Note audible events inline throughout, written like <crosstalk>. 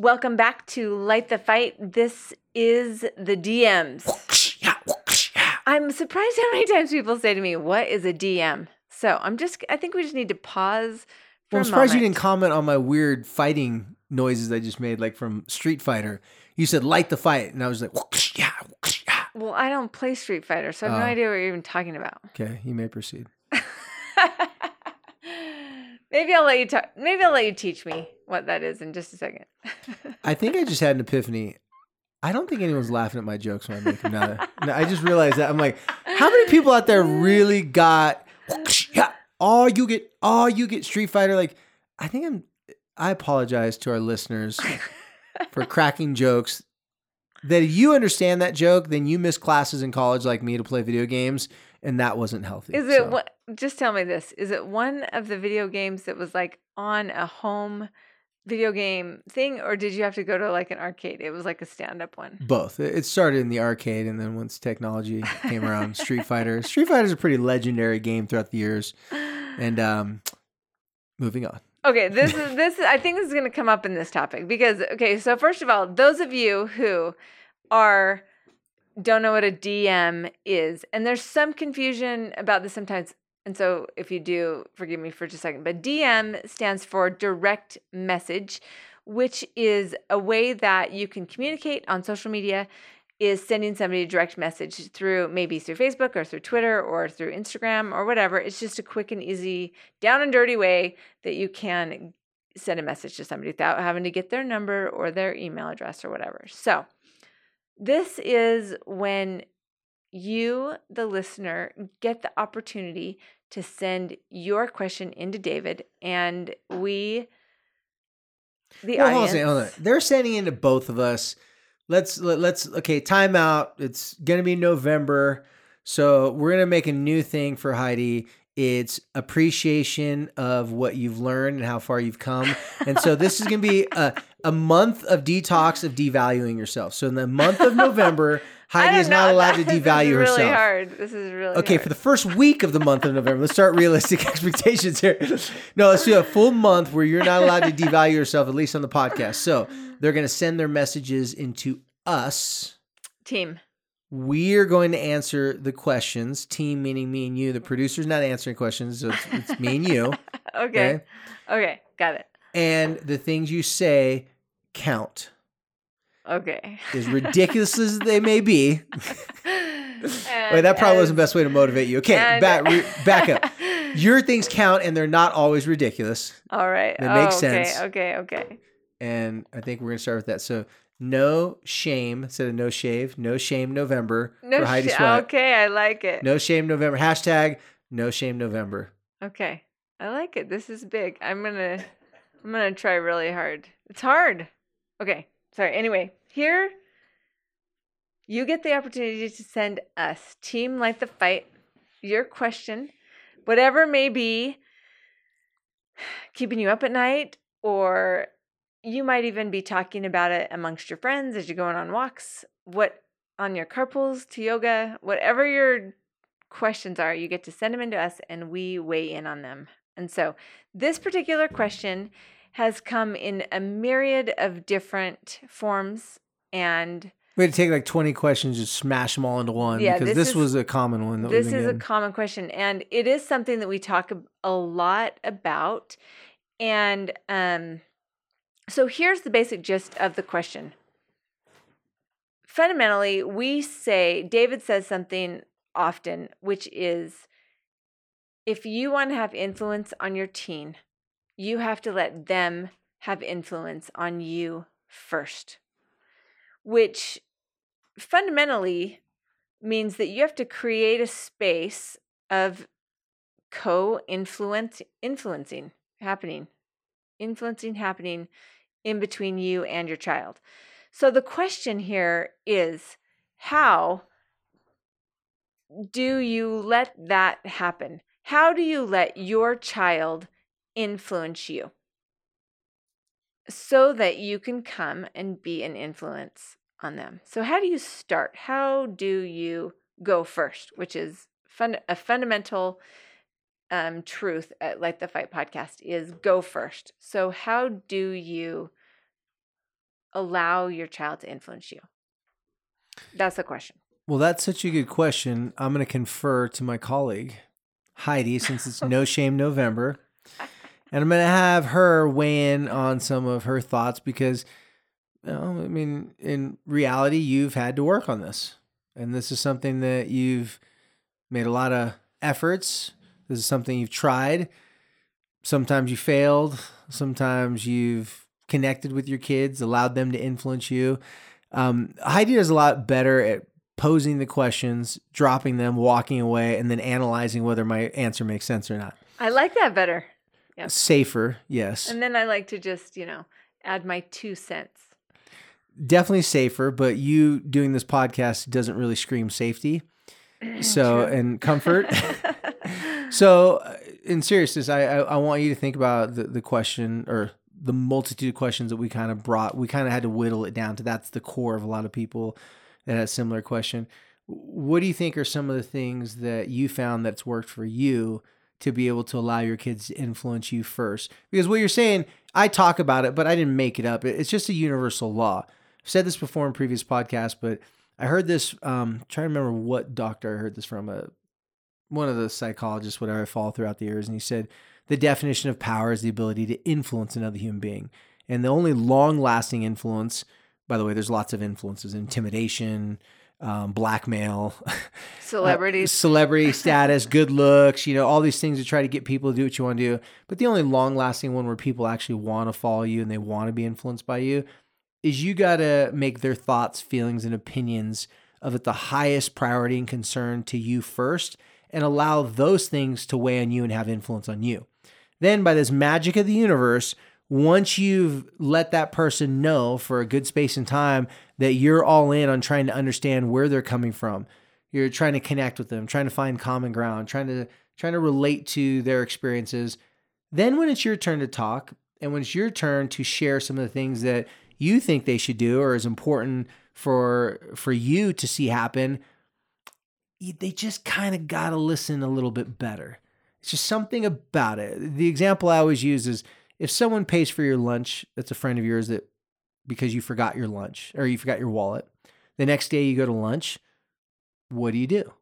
Welcome back to Light the Fight. This is the DMs. I'm surprised how many times people say to me, What is a DM? So I'm just, I think we just need to pause for Well, I'm surprised you didn't comment on my weird fighting noises I just made, like from Street Fighter. You said light the fight, and I was like, yeah, yeah. Well, I don't play Street Fighter, so I have no Oh. idea what you're even talking about. Okay, you may proceed. Maybe I'll let you talk. Maybe I'll let you teach me what that is in just a second. <laughs> I think I just had an epiphany. I don't think anyone's laughing at my jokes when I make them now. No, I just realized that I'm like, how many people out there really got oh you get oh you get Street Fighter? Like, I think I'm. I apologize to our listeners for <laughs> cracking jokes. That if you understand that joke, then you miss classes in college like me to play video games, and that wasn't healthy. Is it So, what? Just tell me this: Is it one of the video games that was like on a home video game thing, or did you have to go to like an arcade? It was like a stand-up one. both? It started in the arcade, and then once technology <laughs> came around, Street Fighter. Street Fighter is a pretty legendary game throughout the years. And um, moving on. Okay, this is <laughs> this. I think this is going to come up in this topic because okay. So first of all, those of you who are don't know what a DM is, and there's some confusion about this sometimes. And so, if you do, forgive me for just a second. But DM stands for direct message, which is a way that you can communicate on social media. Is sending somebody a direct message through maybe through Facebook or through Twitter or through Instagram or whatever. It's just a quick and easy, down and dirty way that you can send a message to somebody without having to get their number or their email address or whatever. So, this is when you, the listener, get the opportunity to send your question into David, and we, the well, hold on audience, hold on. They're sending into both of us. Let's let, let's okay. Time out. It's gonna be November, so we're gonna make a new thing for Heidi. It's appreciation of what you've learned and how far you've come. And so this is gonna be a, a month of detox of devaluing yourself. So in the month of November, <laughs> Heidi is not know. allowed to <laughs> This is devalue really herself. hard. This is really Okay, hard. for the first week of the month of November, let's start realistic <laughs> expectations here. No, let's do a full month where you're not allowed to devalue yourself, at least on the podcast. So they're going to send their messages into us. team. We're going to answer the questions. Team meaning me and you. The producer's not answering questions, so it's, it's me and you. Okay. Okay. Okay, got it. And the things you say count. Okay. As ridiculous as they may be. <laughs> Wait, that probably wasn't the best way to motivate you. Okay, and- back, re, back up. <laughs> Your things count, and they're not always ridiculous. All right. That makes oh, okay, sense. Okay, okay. and I think we're gonna start with that. So no shame instead of no shave. No shame November No for Heidi sh- Sweat. Okay, I like it. No shame November. Hashtag no shame November. Okay. I like it. This is big. I'm going to I'm to try really hard. It's hard. Okay. Sorry. Anyway, here you get the opportunity to send us Team Light the Fight your question, whatever may be keeping you up at night or you might even be talking about it amongst your friends as you're going on walks, what on your carpools to yoga, whatever your questions are, you get to send them into us and we weigh in on them. And so this particular question has come in a myriad of different forms and We had to take like 20 questions, just smash them all into one Yeah, because this this, is- was a common one. That this is a common question and it is something that we talk a lot about and um so here's the basic gist of the question fundamentally we say david says something often which is if you want to have influence on your teen you have to let them have influence on you first which fundamentally means that you have to create a space of co-influence influencing happening influencing happening in between you and your child. So the question here is how do you let that happen? How do you let your child influence you so that you can come and be an influence on them. So, how do you start? How do you go first? Which is fun, a fundamental um, truth at Light the Fight podcast is go first. So, how do you allow your child to influence you? That's the question. Well, that's such a good question. I'm going to confer to my colleague, Heidi, since it's No Shame November. <laughs> And I'm going to have her weigh in on some of her thoughts because know, I mean, in reality, you've had to work on this. And this is something that you've made a lot of efforts. This is something you've tried. Sometimes you failed. Sometimes you've connected with your kids, allowed them to influence you. Um, Heidi is a lot better at posing the questions, dropping them, walking away, and then analyzing whether my answer makes sense or not. I like that better. Safer, yes. And then I like to just, you know, add my two cents definitely safer, but you doing this podcast doesn't really scream safety. <laughs> So and comfort. <laughs> <laughs> so uh, in seriousness, I, I, I want you to think about the the question or the multitude of questions that we kind of brought. We kind of had to whittle it down to that's the core of a lot of people that had a similar question. What do you think are some of the things that you found that's worked for you to be able to allow your kids to influence you first? Because what you're saying, I talk about it, but I didn't make it up. It's just a universal law I've said this before in previous podcasts, but I heard this. Um, trying to remember what doctor I heard this from. A uh, one of the psychologists, whatever I follow throughout the years, and he said the definition of power is the ability to influence another human being, and the only long-lasting influence. By the way, there's lots of influences: intimidation, um, blackmail, celebrities, <laughs> uh, celebrity <laughs> status, good looks, you know, all these things to try to get people to do what you want to do. But the only long lasting one where people actually want to follow you and they want to be influenced by you is you got to make their thoughts, feelings, and opinions of it the highest priority and concern to you first and allow those things to weigh on you and have influence on you. Then, by this magic of the universe, once you've let that person know for a good space and time that you're all in on trying to understand where they're coming from, you're trying to connect with them, trying to find common ground, trying to trying to relate to their experiences. Then when it's your turn to talk and when it's your turn to share some of the things that you think they should do or is important for for you to see happen they just kind of got to listen a little bit better. It's just something about it. The example i always use is if someone pays for your lunch that's a friend of yours that because you forgot your lunch or you forgot your wallet the next day you go to lunch what do you do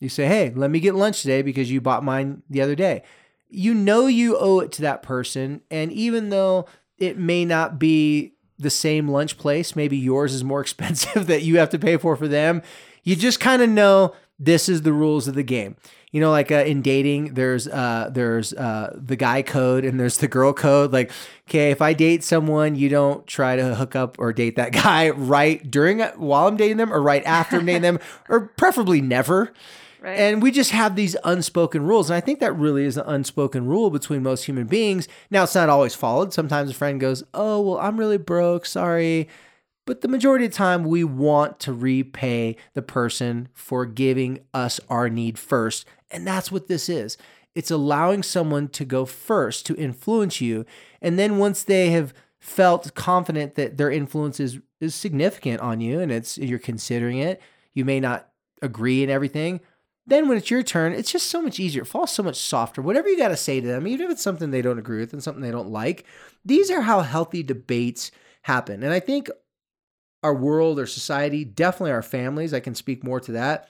you say hey let me get lunch today because you bought mine the other day you know you owe it to that person and even though it may not be the same lunch place. Maybe yours is more <laughs> expensive that you have to pay for for them. You just kind of know this is the rules of the game. You know, like uh, in dating, there's uh, there's uh, the guy code and there's the girl code. Like, okay, if I date someone, you don't try to hook up or date that <laughs> guy right during while I'm dating them or right after I'm dating them, <laughs> or preferably never. Right. And we just have these unspoken rules. And I think that really is an unspoken rule between most human beings. Now, it's not always followed. Sometimes a friend goes, Oh, well, I'm really broke. Sorry. But the majority of the time, we want to repay the person for giving us our need first. And that's what this is it's allowing someone to go first to influence you. And then once they have felt confident that their influence is, is significant on you and it's you're considering it, you may not agree in everything, then when it's your turn, it's just so much easier. It falls so much softer. Whatever you got to say to them, even if it's something they don't agree with and something they don't like, these are how healthy debates happen. And I think our world, our society, definitely our families, I can speak more to that.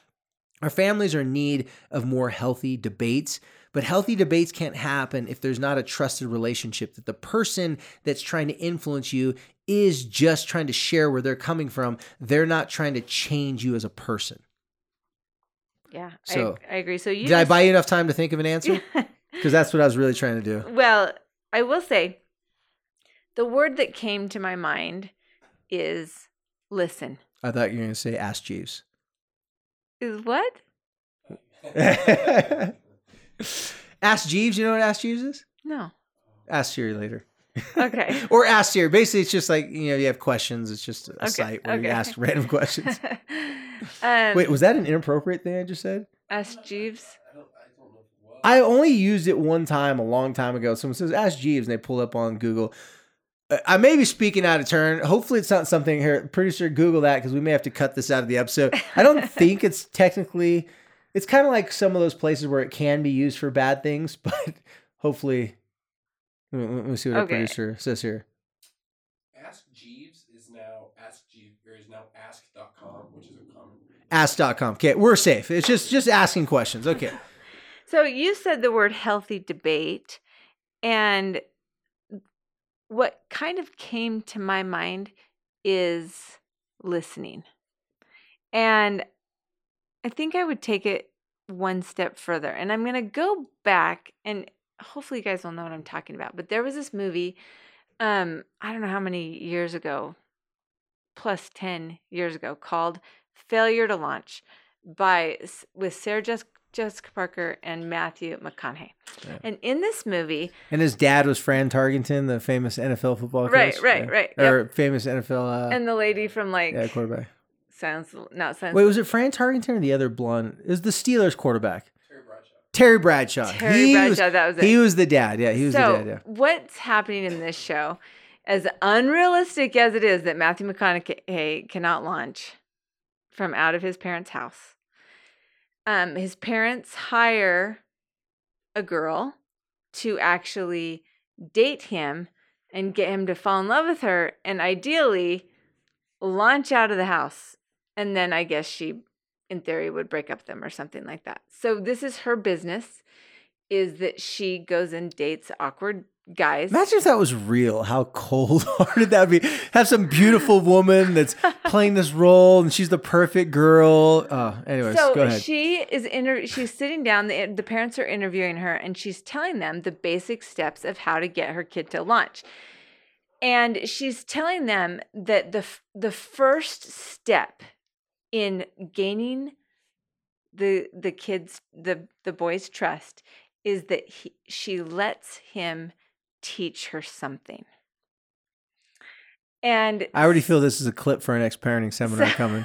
Our families are in need of more healthy debates, but healthy debates can't happen if there's not a trusted relationship that the person that's trying to influence you is just trying to share where they're coming from. They're not trying to change you as a person. Yeah, so I, I agree. So you did just, I buy you enough time to think of an answer? <laughs> Because that's what I was really trying to do. Well, I will say, the word that came to my mind is listen. I thought you were going to say Ask Jeeves. Is what? <laughs> Ask Jeeves. You know what Ask Jeeves is? No. Ask Siri later. Okay. <laughs> or Ask Siri. Basically, it's just like you know you have questions. It's just a Okay, site where you ask random questions. <laughs> um, Wait, was that an inappropriate thing I just said? Ask Jeeves. I only used it one time a long time ago. Someone says Ask Jeeves, and they pull up on Google. I may be speaking out of turn. Hopefully, it's not something here. Producer, Google that because we may have to cut this out of the episode. I don't <laughs> think it's technically. It's kind of like some of those places where it can be used for bad things, <laughs> but hopefully, let me, let me see what our Okay. producer says here. Ask Jeeves is now Ask Jeeves or is now Ask.com, which is a common. Ask.com. Okay, we're safe. It's just just asking questions. Okay. <laughs> So you said the word healthy debate, and what kind of came to my mind is listening. And I think I would take it one step further. And I'm going to go back and hopefully you guys will know what I'm talking about. But there was this movie um I don't know how many years ago plus 10 years ago called Failure to Launch by with Sarah Jessica, Jessica Parker and Matthew McConaughey. Yeah. And in this movie, And his dad was Fran Tarkenton, the famous NFL football coach. Right, right, Yeah. right, Or famous NFL uh, and the lady from like yeah, quarterback. Sounds not Sounds Wait, was it Fran Tarkenton or the other blonde? It was the Steelers quarterback. Terry Bradshaw. Terry Bradshaw. Terry he Bradshaw, Was, that was it. He was the dad. Yeah, he was so the dad. Yeah. what's happening in this show, as unrealistic as it is that Matthew McConaughey cannot launch from out of his parents' house, um, his parents hire a girl to actually date him and get him to fall in love with her, and ideally launch out of the house. And then I guess she, in theory, would break up them or something like that. So this is her business is that she goes and dates awkward guys. Imagine if that was real. How cold hearted <laughs> that would be. Have some beautiful woman that's <laughs> playing this role, and she's the perfect girl. Uh, anyways, so go ahead. she is inter- she's sitting down the, the parents are interviewing her and she's telling them the basic steps of how to get her kid to launch and she's telling them that the f- the first step in gaining the the kids the the boy's trust is that he, she lets him teach her something and I already feel this is a clip for our next parenting <laughs> seminar coming.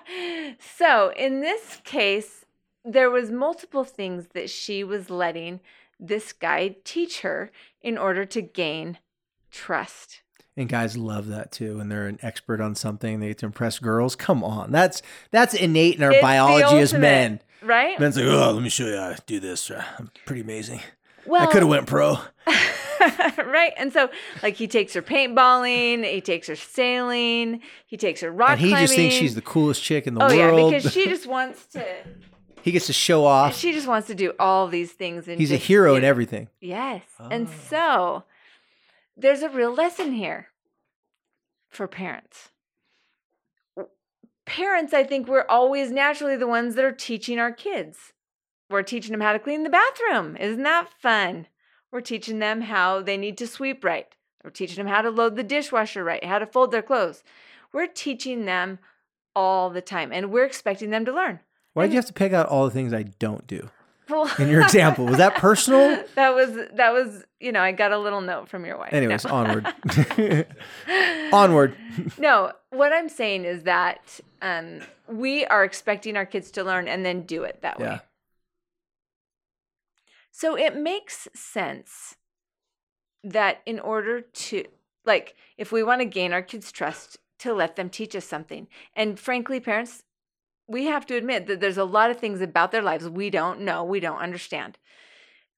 <laughs> so in this case, there was multiple things that she was letting this guy teach her in order to gain trust. And guys love that too. When they're an expert on something, they get to impress girls. Come on, that's that's innate in our It's biology as men. right? Men's like, oh, let me show you how to do this. Uh, I'm pretty amazing. well, I could have went pro. <laughs> <laughs> right? And so, like, he takes her paintballing, he takes her sailing, he takes her rock and he climbing. just thinks she's the coolest chick in the oh world. yeah, because she just <laughs> wants to. he gets to show off. She just wants to do all these things. And He's a just hero in everything. Yes. And Oh. so there's a real lesson here for parents. Parents, I think we're always naturally the ones that are teaching our kids. We're teaching them how to clean the bathroom. Isn't that fun? We're teaching them how they need to sweep right. We're teaching them how to load the dishwasher right, how to fold their clothes. We're teaching them all the time and we're expecting them to learn. Why did you have to pick out all the things I don't do Well, in your example? Was that personal? <laughs> that was that was you know I got a little note from your wife. Anyways, No. onward. <laughs> onward. no, what I'm saying is that um, we are expecting our kids to learn and then do it that way. So it makes sense that in order to, like, if we want to gain our kids' trust, to let them teach us something. And frankly, parents, we have to admit that there's a lot of things about their lives we don't know, we don't understand.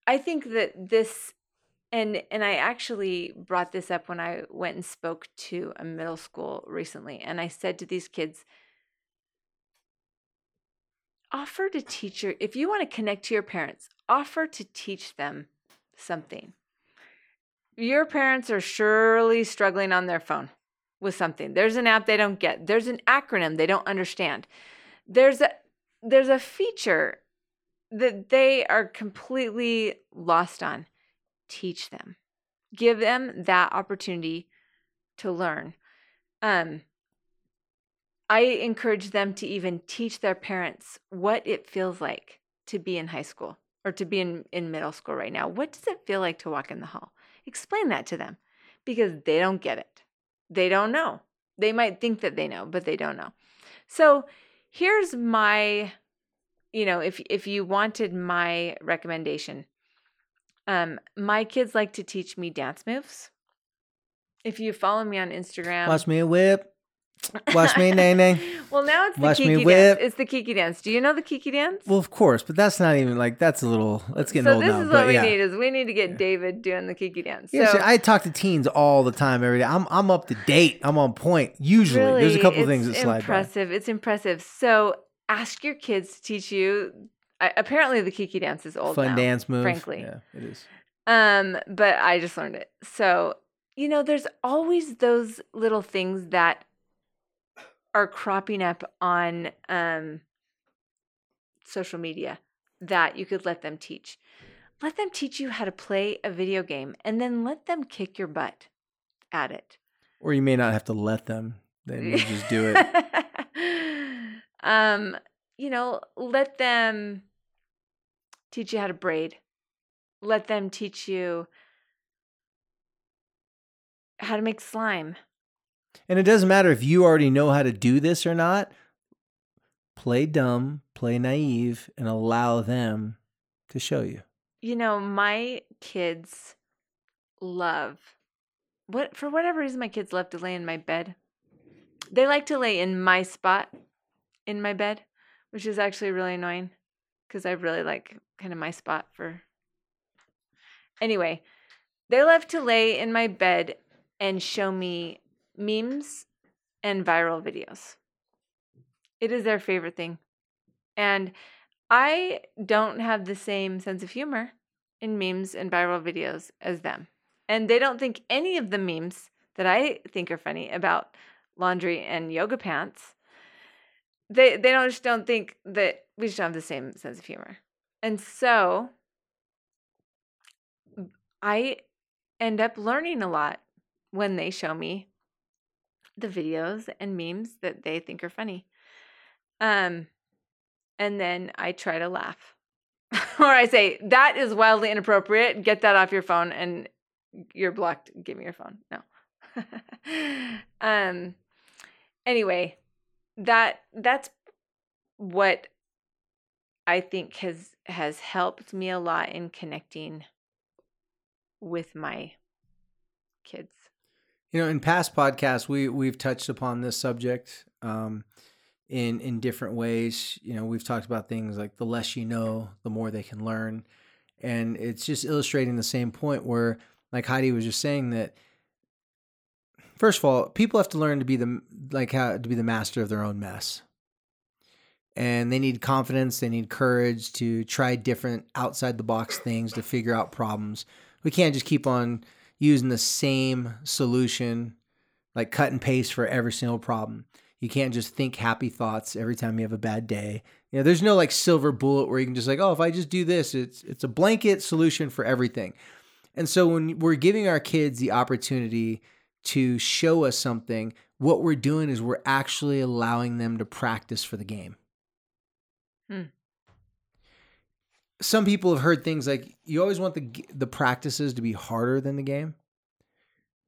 I think that this and and I actually brought this up when I went and spoke to a middle school recently and I said to these kids offer to teach your if you want to connect to your parents, offer to teach them something. Your parents are surely struggling on their phone with something. There's an app they don't get. There's an acronym they don't understand. There's a there's a feature that they are completely lost on. Teach them. Give them that opportunity to learn. Um I encourage them to even teach their parents what it feels like to be in high school or to be in, in middle school right now. What does it feel like to walk in the hall? Explain that to them because they don't get it. They don't know. They might think that they know, but they don't know. So here's my, you know, if if you wanted my recommendation, um, my kids like to teach me dance moves. If you follow me on Instagram, Watch me whip. Watch me <laughs> nae nae. well, now it's the me kiki whip. dance. It's the kiki dance. Do you know the kiki dance? Well, of course, but that's not even like that's a little. That's getting so old this now. is but what we yeah. need is we need to get David doing the kiki dance. Yeah, so see, I talk to teens all the time, every day. I'm I'm up to date. I'm on point. Usually, really, there's a couple it's things that slide impressive. It's impressive. So ask your kids to teach you. I, apparently, the kiki dance is by. old Fun now, dance move. frankly. yeah, it is. Um, but I just learned it. So, you know, there's always those little things that are cropping up on um social media that you could let them teach. Let them teach you how to play a video game and then let them kick your butt at it. Or you may not have to let them. Then you just do it. <laughs> um, you know, let them teach you how to braid. Let them teach you how to make slime. And it doesn't matter if you already know how to do this or not. Play dumb, play naive, and allow them to show you. You know, my kids love what for whatever reason my kids love to lay in my bed. They like to lay in my spot in my bed, which is actually really annoying because I really like kind of my spot for Anyway, they love to lay in my bed and show me memes and viral videos. It is their favorite thing. And I don't have the same sense of humor in memes and viral videos as them. And they don't think any of the memes that I think are funny about laundry and yoga pants. They they don't just don't think that we just don't have the same sense of humor. And so I end up learning a lot when they show me the videos and memes that they think are funny. Um and then I try to laugh. <laughs> or I say, that is wildly inappropriate. Get that off your phone and you're blocked. Give me your phone. No. <laughs> um anyway, that that's what I think has has helped me a lot in connecting with my kids. You know, in past podcasts, we we've touched upon this subject um, in in different ways. You know, we've talked about things like the less you know, the more they can learn, and it's just illustrating the same point where, like Heidi was just saying that. First of all, people have to learn to be the like how to be the master of their own mess, and they need confidence. They need courage to try different outside the box things to figure out problems. We can't just keep on using the same solution, like cut and paste for every single problem. You can't just think happy thoughts every time you have a bad day. You know, there's no like silver bullet where you can just like, oh, if I just do this, it's it's a blanket solution for everything. And so when we're giving our kids the opportunity to show us something, what we're doing is we're actually allowing them to practice for the game. Hmm. Some people have heard things like you always want the the practices to be harder than the game.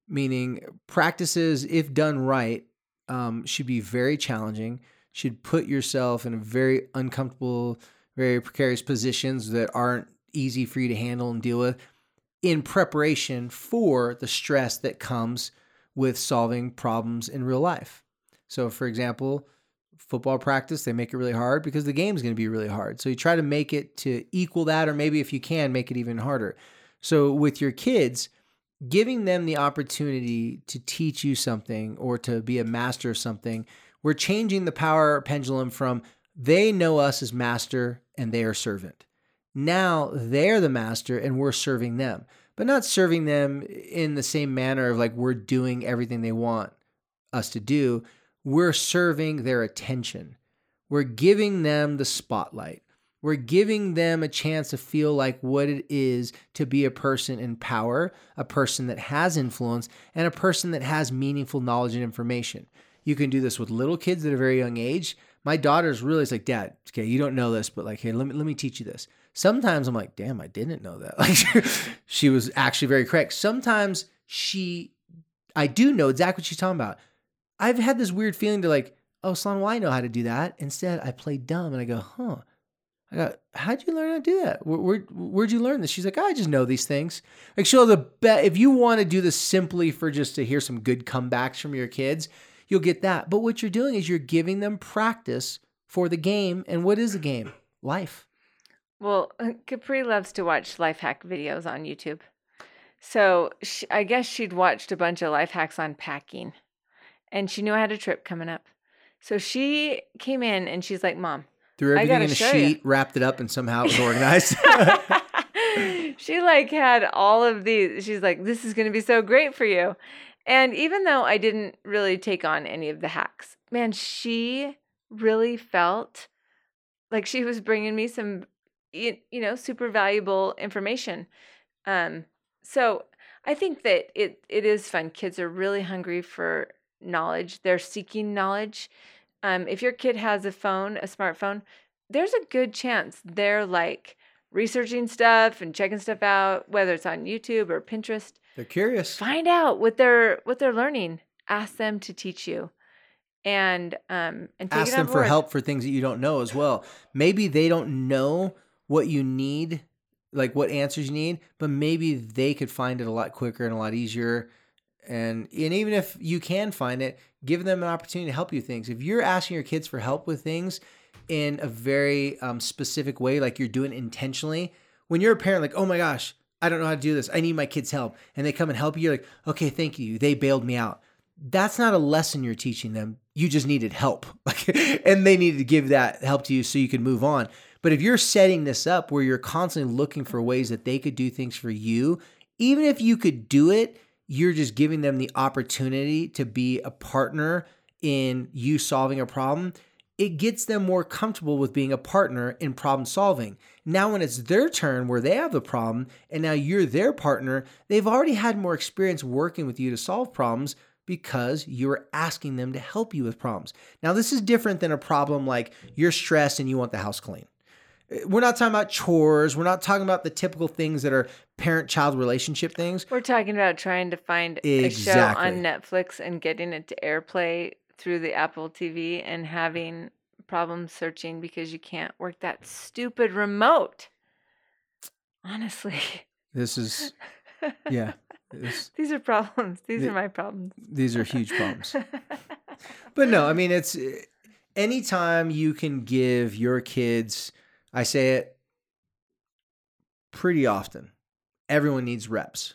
Meaning practices, if done right, um, should be very challenging. Should put yourself in very uncomfortable, very precarious positions that aren't easy for you to handle and deal with in preparation for the stress that comes with solving problems in real life. So, for example, football practice, they make it really hard because the game's going to be really hard. So, you try to make it to equal that, or maybe if you can, make it even harder. So, with your kids, giving them the opportunity to teach you something or to be a master of something, we're changing the power pendulum from they know us as master and they are servant. Now they're the master and we're serving them, but not serving them in the same manner of like we're doing everything they want us to do. We're serving their attention. We're giving them the spotlight. We're giving them a chance to feel like what it is to be a person in power, a person that has influence, and a person that has meaningful knowledge and information. You can do this with little kids at a very young age. My daughter's really like, Dad, okay, you don't know this, but like, hey, let me let me teach you this. Sometimes I'm like, damn, I didn't know that. <laughs> Like she was actually very correct. Sometimes she I do know exactly what she's talking about. I've had this weird feeling to like, oh, Sloan, well, I know how to do that. Instead, I play dumb and I go, huh. I go, how'd you learn how to do that? Where, where, where'd you learn this? She's like, I just know these things. Like, she'll the bet if you want to do this simply for just to hear some good comebacks from your kids, you'll get that. But what you're doing is you're giving them practice for the game. And what is the game? Life. Well, uh, Capri loves to watch life hack videos on YouTube. So she, I guess she'd watched a bunch of life hacks on packing and she knew I had a trip coming up. So she came in and she's like, Mom, Threw everything in a sheet, ya. wrapped it up, and somehow it was organized. <laughs> she like had all of these. She's like, this is going to be so great for you. And even though I didn't really take on any of the hacks, man, she really felt like she was bringing me some, you, you know, super valuable information. Um, so I think that it it is fun. Kids are really hungry for knowledge. They're seeking knowledge. Um, if your kid has a phone, a smartphone, there's a good chance they're like researching stuff and checking stuff out, whether it's on YouTube or Pinterest. They're curious. Find out what they're what they're learning. Ask them to teach you, and um, and take ask them for help for things that you don't know as well. Maybe they don't know what you need, like what answers you need, but maybe they could find it a lot quicker and a lot easier. And and even if you can find it, give them an opportunity to help you things. If you're asking your kids for help with things in a very um, specific way, like you're doing intentionally, when you're a parent, like, oh my gosh, I don't know how to do this. I need my kids' help. And they come and help you. You're like, okay, thank you. They bailed me out. That's not a lesson you're teaching them. You just needed help. <laughs> and they needed to give that help to you so you can move on. But if you're setting this up where you're constantly looking for ways that they could do things for you, even if you could do it, you're just giving them the opportunity to be a partner in you solving a problem it gets them more comfortable with being a partner in problem solving. Now, when it's their turn where they have the problem and now you're their partner, they've already had more experience working with you to solve problems because you're asking them to help you with problems. Now, this is different than a problem like you're stressed and you want the house clean. We're not talking about chores. We're not talking about the typical things that are parent child relationship things. We're talking about trying to find a show on Netflix and getting it to AirPlay through the Apple TV and having problems searching because you can't work that stupid remote. Honestly, This is, <laughs> yeah, this, these are problems. These The- are my problems. these are huge problems. <laughs> But no, I mean it's eh, anytime you can give your kids, I say it pretty often. Everyone needs reps.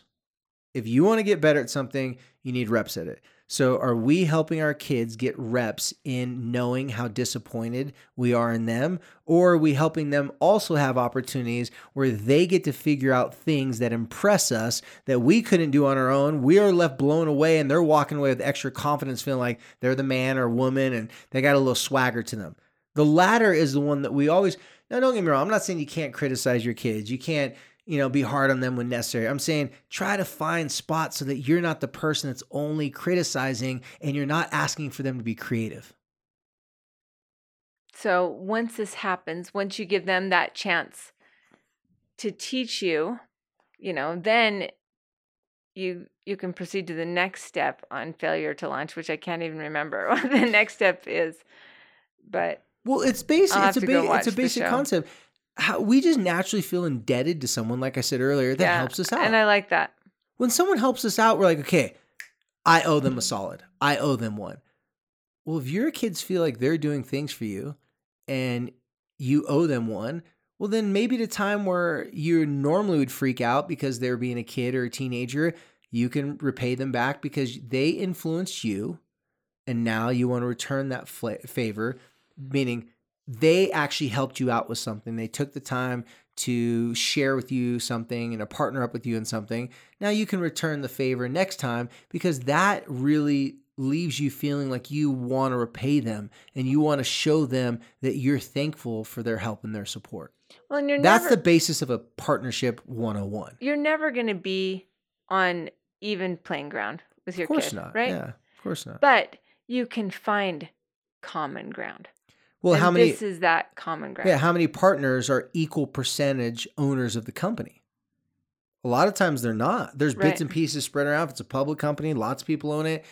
If you want to get better at something, you need reps at it. So are we helping our kids get reps in knowing how disappointed we are in them or are we helping them also have opportunities where they get to figure out things that impress us that we couldn't do on our own. We are left blown away and they're walking away with extra confidence feeling like they're the man or woman and they got a little swagger to them. The latter is the one that we always Now don't get me wrong, I'm not saying you can't criticize your kids. You can't you know, be hard on them when necessary. I'm saying try to find spots so that you're not the person that's only criticizing and you're not asking for them to be creative. So once this happens, once you give them that chance to teach you, you know, then you you can proceed to the next step on failure to launch, which I can't even remember <laughs> what the next step is. But Well, it's basic. It's a have to go ba- it's a basic concept. How, we just naturally feel indebted to someone, like I said earlier, that yeah, helps us out. And I like that. when someone helps us out, we're like, okay, I owe them a solid. I owe them one. Well, if your kids feel like they're doing things for you and you owe them one, well, then maybe at a time where you normally would freak out because they're being a kid or a teenager, you can repay them back because they influenced you. And now you want to return that fla- favor, meaning they actually helped you out with something. They took the time to share with you something and to partner up with you in something. Now you can return the favor next time because that really leaves you feeling like you want to repay them and you want to show them that you're thankful for their help and their support. Well, and you're That's never the basis of a partnership 101. you're never going to be on even playing ground with your Of course kid, not. right? Yeah, of course not. But you can find common ground. Well, And how many? This is that common ground. Yeah, how many partners are equal percentage owners of the company? A lot of times they're not. There's bits Right. and pieces spread around. If it's a public company, lots of people own it.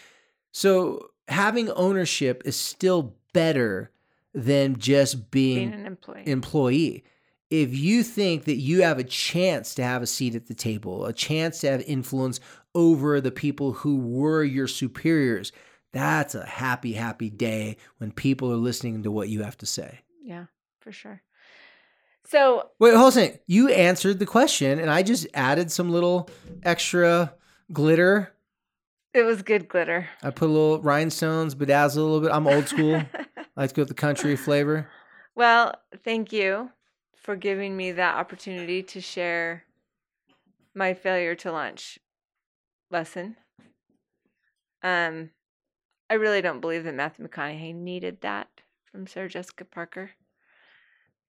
So having ownership is still better than just being being an employee. employee. If you think that you have a chance to have a seat at the table, a chance to have influence over the people who were your superiors, that's a happy, happy day when people are listening to what you have to say. yeah, for sure. So Wait, hold on. a second. You answered the question, and I just added some little extra glitter. it was good glitter. I put a little rhinestones, bedazzle a little bit. I'm old school. I <laughs> like to go with the country flavor. well, thank you for giving me that opportunity to share my failure to lunch lesson. Um, I really don't believe that Matthew McConaughey needed that from Sarah Jessica Parker.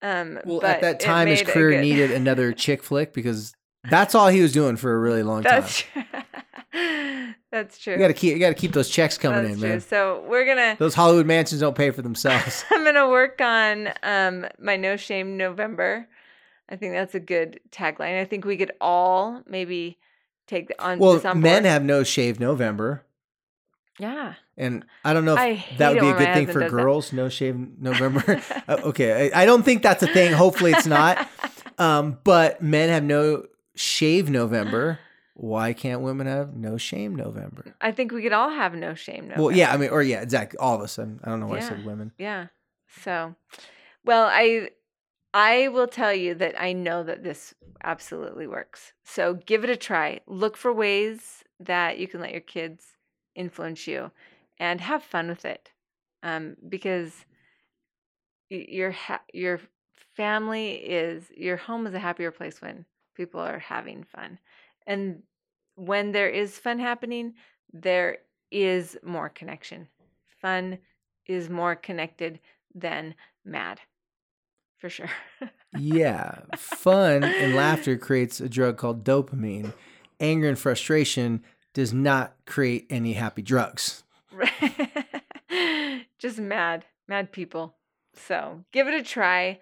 Um, Well, but at that time, his career good- needed another <laughs> chick flick because that's all he was doing for a really long time. That's true. <laughs> That's true. You got to keep, you got to keep those checks coming That's in, true. man. So we're gonna. Those Hollywood mansions don't pay for themselves. <laughs> I'm gonna work on um my No Shame November. I think that's a good tagline. I think we could all maybe take the- on well, this on men have no shave November, yeah. and I don't know if that would be a good thing for does that. girls. No shave <laughs> November. Uh, okay, I, I don't think that's a thing. Hopefully, it's not. <laughs> Um, but men have no shave November. Why can't women have no shame November? I think we could all have No Shame November. Well, yeah, I mean, or yeah, exactly. All of us. I don't know why I said women. Yeah. So, well, I I will tell you that I know that this absolutely works. So give it a try. Look for ways that you can let your kids influence you, and have fun with it, um, because your ha- your family is your home is a happier place when people are having fun, and when there is fun happening, there is more connection. Fun is more connected than mad, for sure. Yeah, fun and laughter <laughs> creates a drug called dopamine. Anger and frustration does not create any happy drugs. <laughs> Just mad, mad people. So give it a try.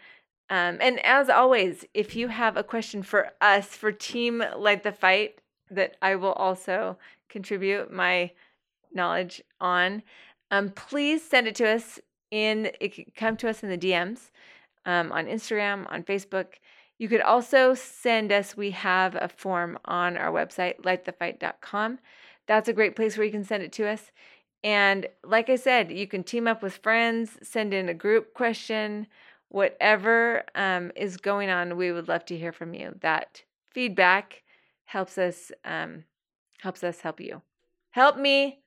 Um, and as always, if you have a question for us, for Team Light the Fight, that I will also contribute my knowledge on, um, please send it to us in. It can come to us in the DMs um, on Instagram, on Facebook. You could also send us. We have a form on our website, lightthefight.com. That's a great place where you can send it to us. And like I said, you can team up with friends, send in a group question, whatever um, is going on. We would love to hear from you. That feedback helps us um, helps us help you. Help me,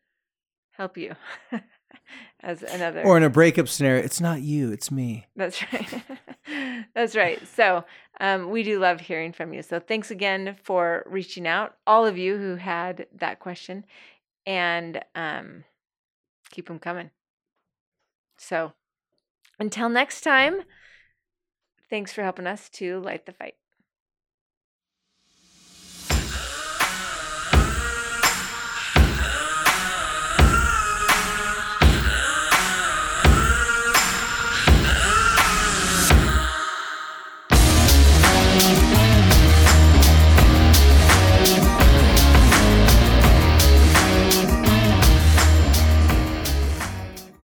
help you. <laughs> <laughs> As another Or in a breakup scenario, it's not you, it's me. that's right. <laughs> That's right. So um, we do love hearing from you. So thanks again for reaching out, all of you who had that question, and um, keep them coming. So until next time, thanks for helping us to light the fight.